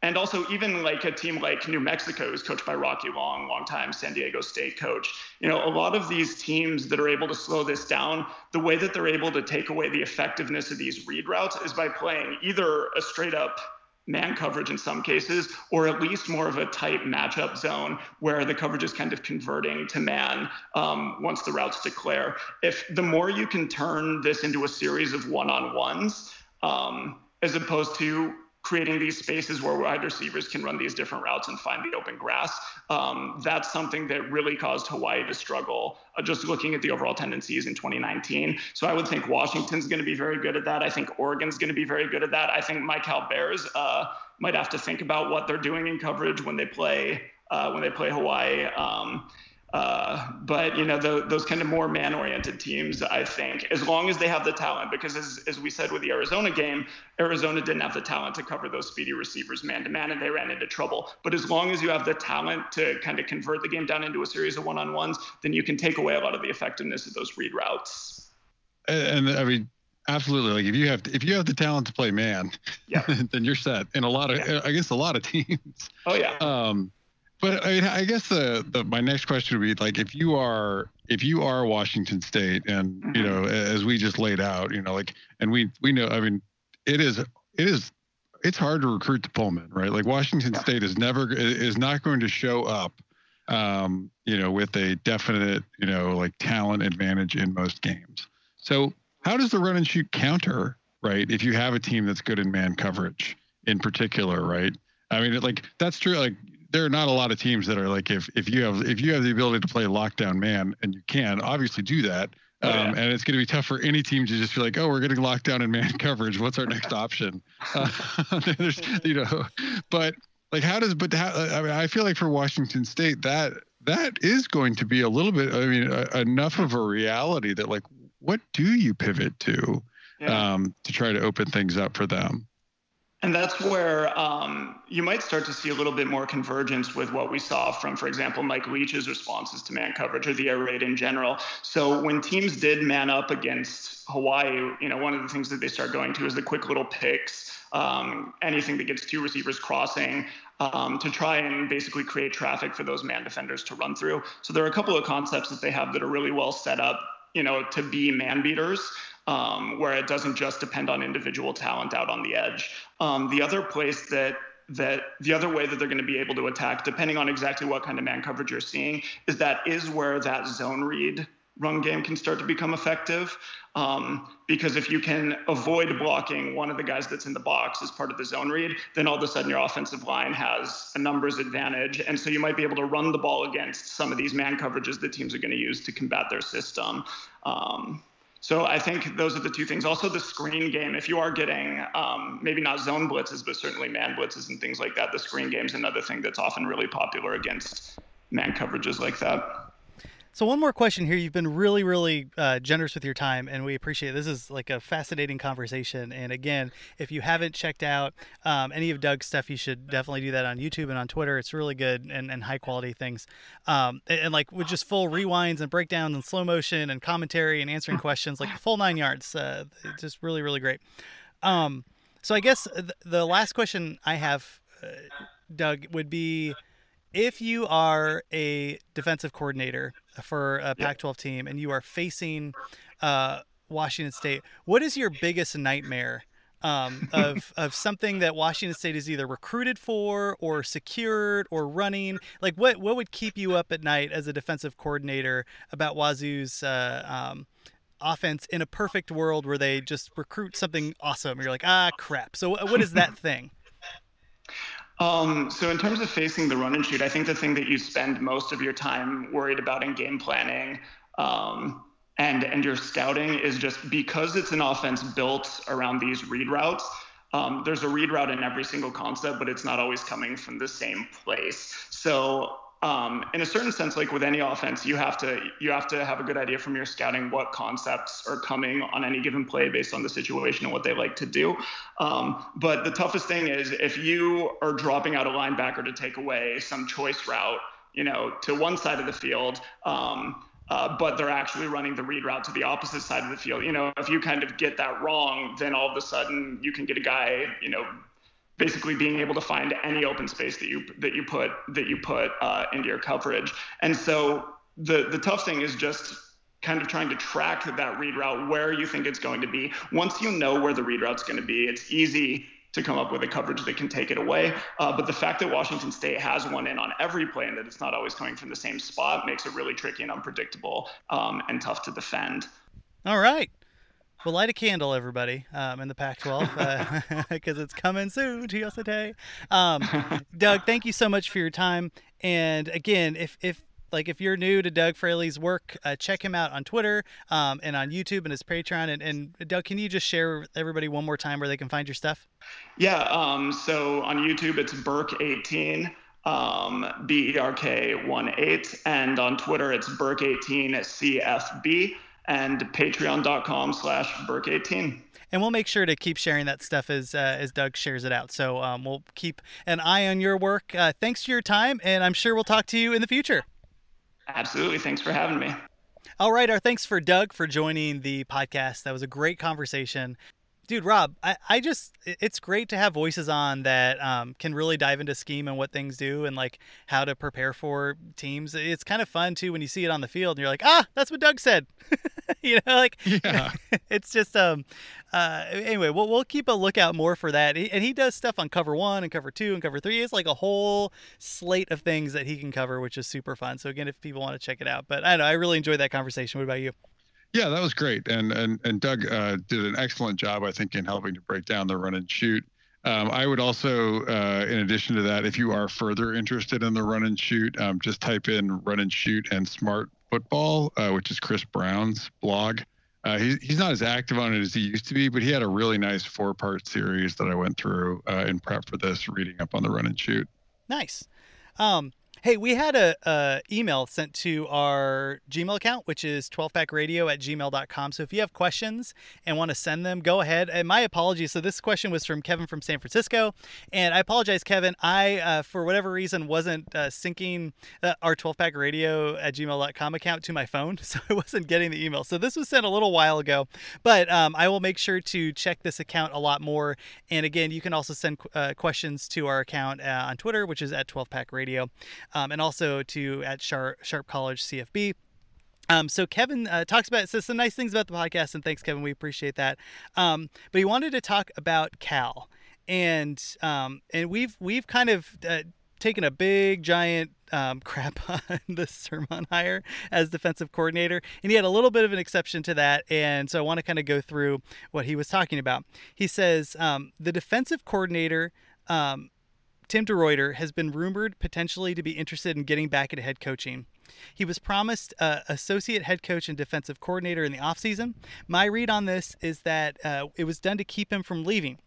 And also, even like a team like New Mexico, who's coached by Rocky Long, longtime San Diego State coach, you know, a lot of these teams that are able to slow this down, the way that they're able to take away the effectiveness of these read routes is by playing either a straight up man coverage in some cases, or at least more of a tight matchup zone where the coverage is kind of converting to man um, once the routes declare. If the more you can turn this into a series of one on ones, um, as opposed to creating these spaces where wide receivers can run these different routes and find the open grass. Um, that's something that really caused Hawaii to struggle, uh, just looking at the overall tendencies in 2019. So I would think Washington's going to be very good at that. I think Oregon's going to be very good at that. I think my Cal Bears uh, might have to think about what they're doing in coverage when they play uh, when they play Hawaii. Um, uh, but you know the, those kind of more man-oriented teams, I think, as long as they have the talent, because as, as we said with the Arizona game, Arizona didn't have the talent to cover those speedy receivers man-to-man, and they ran into trouble. But as long as you have the talent to kind of convert the game down into a series of one-on-ones, then you can take away a lot of the effectiveness of those read routes. And, and I mean, absolutely. Like if you have if you have the talent to play man, yeah. then you're set in a lot of yeah. guess a lot of teams. Oh yeah. Um, but I, I guess the, the my next question would be like if you are if you are Washington State and mm-hmm. you know as we just laid out you know like and we we know I mean it is it is it's hard to recruit the Pullman right like Washington yeah. State is never is not going to show up um, you know with a definite you know like talent advantage in most games so how does the run and shoot counter right if you have a team that's good in man coverage in particular right I mean, like that's true. Like there are not a lot of teams that are like if if you have if you have the ability to play lockdown man and you can obviously do that. Oh, yeah. um, and it's going to be tough for any team to just be like, oh, we're getting locked down in man coverage. What's our next option? Uh, there's, you know, but like, how does, but how, I mean, I feel like for Washington State, that that is going to be a little bit, I mean, uh, enough of a reality that like, what do you pivot to yeah. um, to try to open things up for them? And that's where um, you might start to see a little bit more convergence with what we saw from, for example, Mike Leach's responses to man coverage or the air raid in general. So when teams did man up against Hawaii, you know, one of the things that they start going to is the quick little picks, um, anything that gets two receivers crossing. Um, to try and basically create traffic for those man defenders to run through. So there are a couple of concepts that they have that are really well set up, you know, to be man beaters um, where it doesn't just depend on individual talent out on the edge. Um, the other place that that the other way that they're going to be able to attack, depending on exactly what kind of man coverage you're seeing, is that is where that zone read run game can start to become effective. Um, because if you can avoid blocking one of the guys that's in the box as part of the zone read, then all of a sudden your offensive line has a numbers advantage. And so you might be able to run the ball against some of these man coverages that teams are going to use to combat their system. Um, so I think those are the two things. Also, the screen game. If you are getting um, maybe not zone blitzes, but certainly man blitzes and things like that, the screen game is another thing that's often really popular against man coverages like that. So one more question here. You've been really, really uh, generous with your time, and we appreciate it. This is like a fascinating conversation. And again, if you haven't checked out um, any of Doug's stuff, you should definitely do that on YouTube and on Twitter. It's really good and, and high quality things. Um, and, and, like with just full rewinds and breakdowns and slow motion and commentary and answering questions, like the full nine yards. Uh, just really, really great. Um, so I guess th- the last question I have, uh, Doug, would be if you are a defensive coordinator for a Pac-12 team and you are facing uh, Washington State, what is your biggest nightmare um, of of something that Washington State is either recruited for or secured or running? Like, what what would keep you up at night as a defensive coordinator about Wazoo's? Uh, um, offense in a perfect world where they just recruit something awesome you're like ah crap so what is that thing um, so in terms of facing the run and shoot, I think the thing that you spend most of your time worried about in game planning um, and and your scouting is just because it's an offense built around these read routes. Um, there's a read route in every single concept, but it's not always coming from the same place. So um, in a certain sense, like with any offense, you have to you have to have a good idea from your scouting what concepts are coming on any given play based on the situation and what they like to do. Um, but the toughest thing is if you are dropping out a linebacker to take away some choice route, you know, to one side of the field. Um, uh, but they're actually running the read route to the opposite side of the field. You know, if you kind of get that wrong, then all of a sudden you can get a guy, you know, basically being able to find any open space that you that you put that you put uh, into your coverage. And so the the tough thing is just kind of trying to track that read route where you think it's going to be. Once you know where the read route's going to be, it's easy to come up with a coverage that can take it away. Uh, but the fact that Washington State has one in on every play and that it's not always coming from the same spot makes it really tricky and unpredictable um, and tough to defend. All right. Well, light a candle, everybody, um, in the Pac-12 because uh, it's coming soon to USA. Um, Doug, thank you so much for your time. And again, if if like if you're new to Doug Fraley's work, uh, check him out on Twitter um, and on YouTube and his Patreon. And, and, Doug, can you just share with everybody one more time where they can find your stuff? Yeah. Um, so on YouTube, it's Berk18, um, B E R K 1 8. And on Twitter, it's Berk18 CFB and patreon.com slash Berk18 and we'll make sure to keep sharing that stuff as uh, as Doug shares it out. So um, we'll keep an eye on your work. Uh, thanks for your time, and I'm sure we'll talk to you in the future. Absolutely. Thanks for having me. All right. Our thanks for Doug for joining the podcast. That was a great conversation dude rob I, I just it's great to have voices on that um, can really dive into scheme and what things do and like how to prepare for teams. It's kind of fun too when you see it on the field and you're like ah that's what doug said. You know like yeah. it's just um uh anyway we'll, we'll keep a lookout more for that. And he does stuff on cover one and cover two and cover three. It's like a whole slate of things that he can cover which is super fun. So again if people want to check it out. But i know i really enjoyed that conversation. What about you yeah, that was great, and and and Doug uh, did an excellent job, I think, in helping to break down the run and shoot. Um, I would also, uh, in addition to that, if you are further interested in the run and shoot, um, just type in run and shoot and smart football, uh, which is Chris Brown's blog. Uh, he, he's not as active on it as he used to be, but he had a really nice four part series that I went through uh, in prep for this, reading up on the run and shoot. Nice. Um, Hey, we had a, a, email sent to our Gmail account, which is 12packradio at gmail.com. So if you have questions and want to send them, go ahead. And my apologies. So this question was from Kevin from San Francisco. And I apologize, Kevin. I, uh, for whatever reason, wasn't uh, syncing uh, our 12packradio at gmail.com account to my phone. So I wasn't getting the email. So this was sent a little while ago. But um, I will make sure to check this account a lot more. And again, you can also send uh, questions to our account uh, on Twitter, which is at 12packradio um, and also to at Sharp, Sharp College CFB. Um, so Kevin uh, talks about says some nice things about the podcast, and thanks, Kevin. We appreciate that. Um, but he wanted to talk about Cal, and um, and we've we've kind of uh, taken a big giant um, crap on the Sirmon hire as defensive coordinator, and he had a little bit of an exception to that. And so I want to kind of go through what he was talking about. He says um, the defensive coordinator. Um, Tim DeRuyter has been rumored potentially to be interested in getting back into head coaching. He was promised uh, associate head coach and defensive coordinator in the offseason. My read on this is that uh, it was done to keep him from leaving.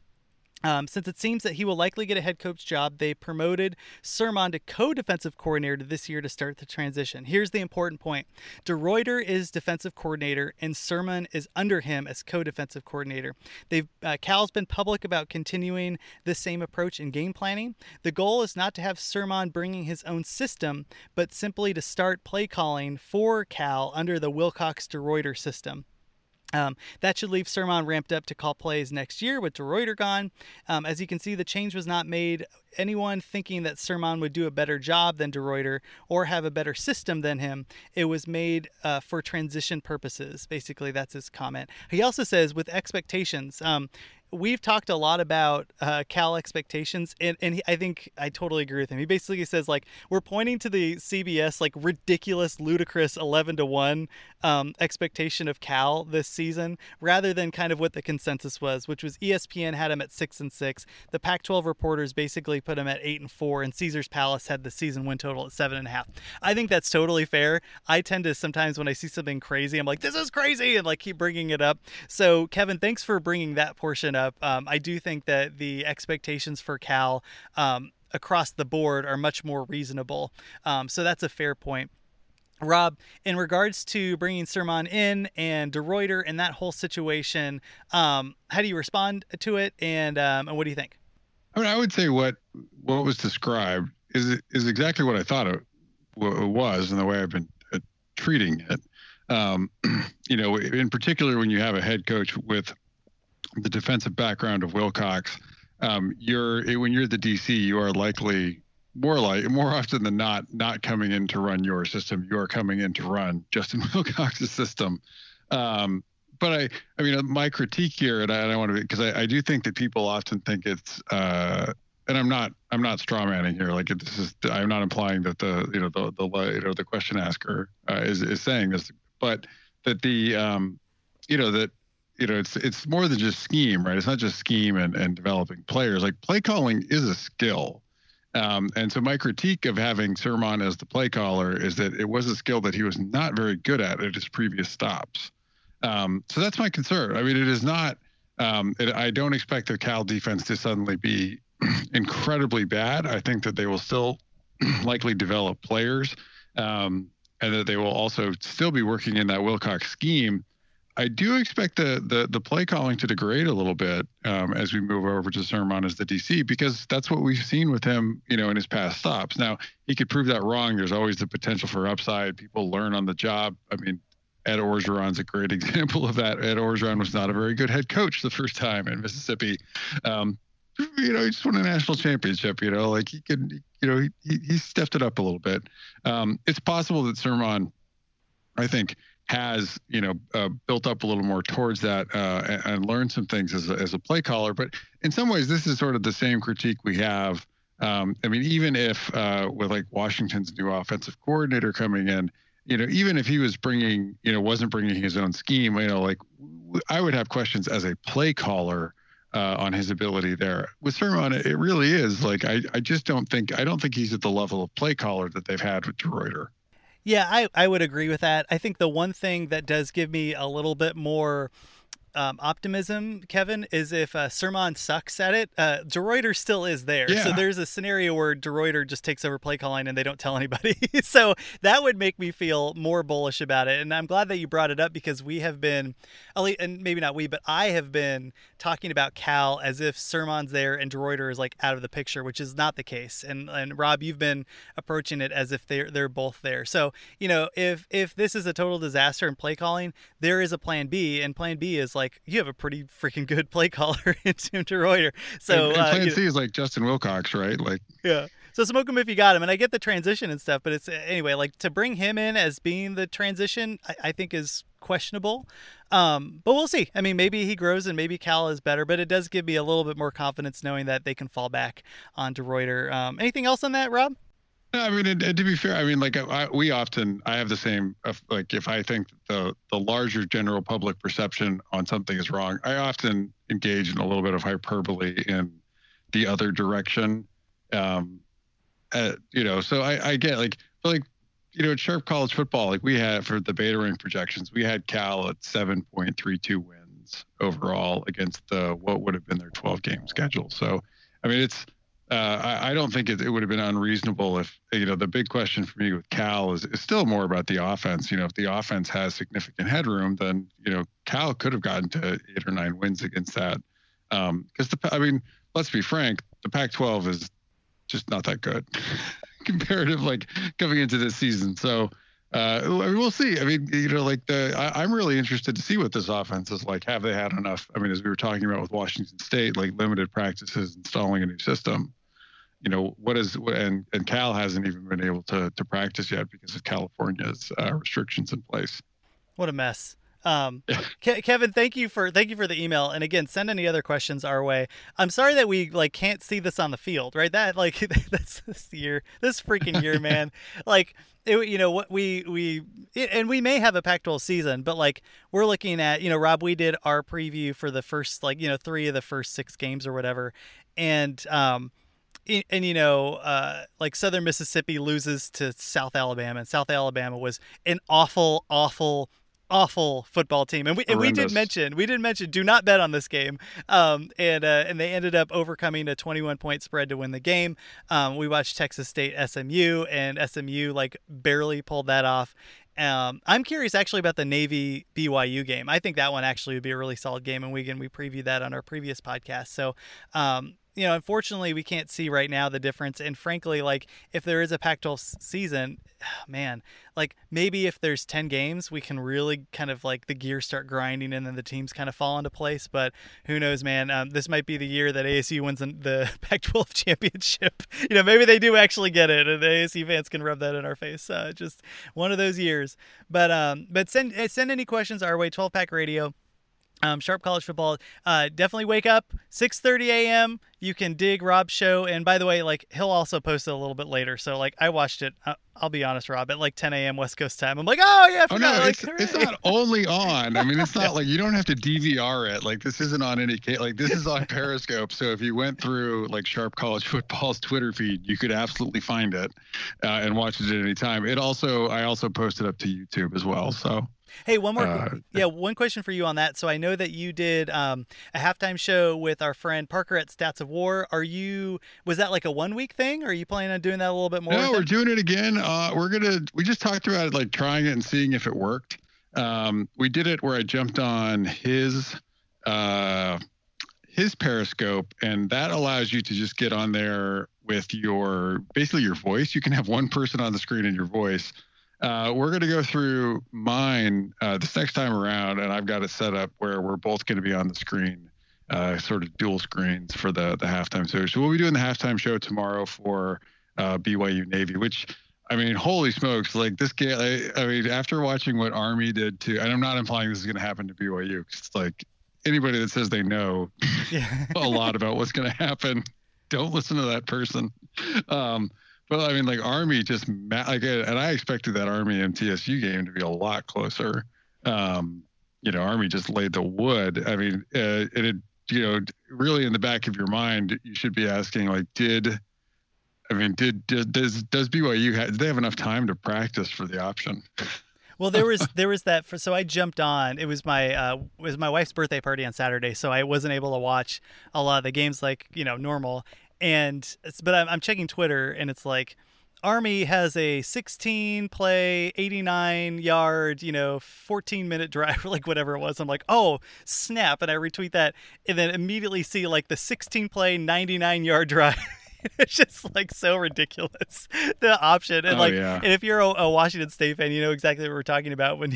Um, since it seems that he will likely get a head coach job, they promoted Sirmon to co-defensive coordinator this year to start the transition. Here's the important point: DeRuyter is defensive coordinator, and Sirmon is under him as co-defensive coordinator. They've uh, Cal's been public about continuing the same approach in game planning. The goal is not to have Sirmon bringing his own system, but simply to start play calling for Cal under the Wilcox DeRuyter system. Um, that should leave Sirmon ramped up to call plays next year with DeRuyter gone. Um, as you can see, the change was not made. Anyone thinking that Sirmon would do a better job than DeRuyter or have a better system than him, it was made uh, for transition purposes. Basically, that's his comment. He also says, with expectations, um, we've talked a lot about uh, Cal expectations, and, and he, I think I totally agree with him. He basically says like we're pointing to the CBS like ridiculous, ludicrous eleven to one um, expectation of Cal this season, rather than kind of what the consensus was, which was ESPN had him at six and six. The Pac-12 reporters basically put him at eight and four, and Caesar's Palace had the season win total at seven and a half. I think that's totally fair. I tend to sometimes when I see something crazy, I'm like, this is crazy, and like keep bringing it up. So Kevin, thanks for bringing that portion up up. Um, I do think that the expectations for Cal um, across the board are much more reasonable. Um, so that's a fair point. Rob, in regards to bringing Sirmon in and DeRuyter and that whole situation, um, how do you respond to it, and um, and what do you think? I mean, I would say what what was described is is exactly what I thought it, it was, and the way I've been uh, treating it. Um, you know, in particular, when you have a head coach with the defensive background of Wilcox, um, you're when you're the DC, you are likely more like more often than not not coming in to run your system. You are coming in to run Justin Wilcox's system. Um, but I, I mean, my critique here, and I, I don't want to, because I, I do think that people often think it's, uh, and I'm not, I'm not strawmanning here. Like this is, I'm not implying that the, you know, the, the, you know, the question asker uh, is is saying this, but that the, um, you know, that you know, it's it's more than just scheme, right? It's not just scheme and, and developing players. Like play calling is a skill. Um, and so my critique of having Sirmon as the play caller is that it was a skill that he was not very good at at his previous stops. Um, so that's my concern. I mean, it is not. Um, it, I don't expect the Cal defense to suddenly be incredibly bad. I think that they will still likely develop players, um, and that they will also still be working in that Wilcox scheme I do expect the, the the play calling to degrade a little bit um, as we move over to Sirmon as the DC because that's what we've seen with him, you know, in his past stops. Now he could prove that wrong. There's always the potential for upside. People learn on the job. I mean, Ed Orgeron's a great example of that. Ed Orgeron was not a very good head coach the first time in Mississippi. Um, you know, he just won a national championship. You know, like he could, you know, he he stepped it up a little bit. Um, it's possible that Sirmon, I think, has you know uh, built up a little more towards that uh, and, and learned some things as a, as a play caller. But in some ways, this is sort of the same critique we have. Um, I mean, even if uh, with like Washington's new offensive coordinator coming in, you know, even if he was bringing, you know, wasn't bringing his own scheme, you know, like I would have questions as a play caller. Uh, on his ability there with Sirmon, it really is like I, I just don't think I don't think he's at the level of play caller that they've had with DeRuyter. Yeah, I, I would agree with that. I think the one thing that does give me a little bit more um, optimism, Kevin, is if uh, Sirmon sucks at it, uh, DeRuyter still is there. Yeah. So there's a scenario where DeRuyter just takes over play calling and they don't tell anybody. so that would make me feel more bullish about it. And I'm glad that you brought it up because we have been, and maybe not we, but I have been talking about Cal as if Sirmon's there and DeRuyter is like out of the picture, which is not the case. And and Rob, you've been approaching it as if they're they're both there. So you know, if if this is a total disaster in play calling, there is a plan B, and plan B is like you have a pretty freaking good play caller in Tim DeRuyter. So and, and uh, plan you C is like Justin Wilcox, right? Like yeah. So smoke him if you got him, and I get the transition and stuff, but it's anyway like to bring him in as being the transition, I, I think is questionable. Um, but we'll see. I mean, maybe he grows and maybe Cal is better, but it does give me a little bit more confidence knowing that they can fall back on DeRuyter. Um, anything else on that, Rob? No, I mean, and, and to be fair, I mean, like I, we often, I have the same, like if I think the the larger general public perception on something is wrong, I often engage in a little bit of hyperbole in the other direction. Um, uh, you know, so I, I get like, like, you know, at Sharp College Football, like we had for the beta ring projections, we had Cal at 7.32 wins overall against the what would have been their 12 game schedule. So, I mean, it's uh, I, I, don't think it, it, would have been unreasonable if you know the big question for me with Cal is, is still more about the offense. You know, if the offense has significant headroom, then you know Cal could have gotten to eight or nine wins against that. Because um, the I mean, let's be frank, the Pac-12 is just not that good comparative like coming into this season. So uh, we'll see. I mean, you know, like the I, am really interested to see what this offense is like. Have they had enough? I mean, as we were talking about with Washington State, like limited practices, installing a new system. You know, what is and and Cal hasn't even been able to to practice yet because of California's uh, restrictions in place. What a mess. Um, Ke- Kevin, thank you for thank you for the email. And again, send any other questions our way. I'm sorry that we like can't see this on the field, right? That like that's this year, this freaking year, man. like it, you know what we we and we may have a Pac-12 season, but like we're looking at you know Rob, we did our preview for the first like you know three of the first six games or whatever, and um and you know, uh, like Southern Mississippi loses to South Alabama, and South Alabama was an awful, awful awful football team, and we and we did mention we did mention do not bet on this game, um, and uh, and they ended up overcoming a 21 point spread to win the game. Um, we watched Texas State SMU, and SMU like barely pulled that off. Um, I'm curious actually about the Navy BYU game. I think that one actually would be a really solid game, and we can we previewed that on our previous podcast. So, um, you know, unfortunately, we can't see right now the difference. And frankly, like if there is a Pac-12 season, man, like maybe if there's 10 games, we can really kind of like the gears start grinding and then the teams kind of fall into place. But who knows, man? Um, this might be the year that ASU wins the Pac-12 championship. You know, maybe they do actually get it, and the ASU fans can rub that in our face. Uh, just one of those years. But um, but send send any questions our way. 12 Pack Radio um, Sharp College Football. Uh, definitely wake up 6:30 a.m. You can dig Rob's show, and by the way, like he'll also post it a little bit later. So like I watched it. Uh, I'll be honest, Rob, at like 10 a.m. West Coast time. I'm like, oh yeah, I oh no, like, it's, it's not only on. I mean, it's not like you don't have to DVR it. Like this isn't on any like this is on Periscope. So if you went through like Sharp College Football's Twitter feed, you could absolutely find it uh, and watch it at any time. It also I also posted up to YouTube as well. So. Hey, one more. Uh, yeah, one question for you on that. So I know that you did um, a halftime show with our friend Parker at Stats of War. Are you? Was that like a one week thing? Or are you planning on doing that a little bit more? No, we're doing it again. Uh, we're gonna. We just talked about it, like trying it and seeing if it worked. Um, we did it where I jumped on his uh, his Periscope, and that allows you to just get on there with your basically your voice. You can have one person on the screen and your voice Uh, we're going to go through mine uh, this next time around, and I've got it set up where we're both going to be on the screen, uh, sort of dual screens for the the halftime show. So we'll be doing the halftime show tomorrow for uh, BYU Navy, which I mean, holy smokes! Like this game, I, I, mean, after watching what Army did to, and I'm not implying this is going to happen to BYU. It's like anybody that says they know yeah. a lot about what's going to happen, don't listen to that person. Um, but I mean, like Army just like, and I expected that Army MTSU game to be a lot closer. Um, you know, Army just laid the wood. I mean, uh, it had, you know, really in the back of your mind, you should be asking, like, did, I mean, did, did does does BYU have, they have enough time to practice for the option? well, there was there was that. For, so I jumped on. It was my uh, it was my wife's birthday party on Saturday, so I wasn't able to watch a lot of the games like you know normal and but I'm, I'm checking Twitter and it's like Army has a 16 play, 89 yard, you know, 14 minute drive, like whatever it was. I'm like, oh, snap. And I retweet that and then immediately see like the 16 play, 99 yard drive. it's just like so ridiculous, the option. And oh, like, yeah. and if you're a, a, Washington State fan, you know exactly what we're talking about when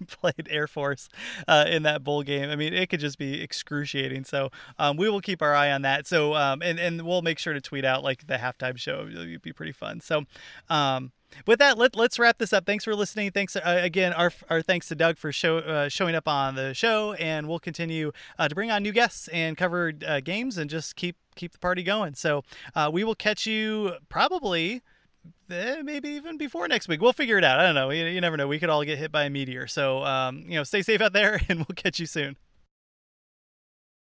played Air Force uh, in that bowl game. I mean, it could just be excruciating. So um, we will keep our eye on that. So um, and and we'll make sure to tweet out like the halftime show. It'll be pretty fun. So. Um, with that, let, let's wrap this up. Thanks for listening. Thanks uh, again. Our, our thanks to Doug for show, uh, showing up on the show, and we'll continue uh, to bring on new guests and cover uh, games and just keep keep the party going. So uh, we will catch you probably eh, maybe even before next week. We'll figure it out. I don't know. You, you never know. We could all get hit by a meteor. So, um, you know, stay safe out there, and we'll catch you soon.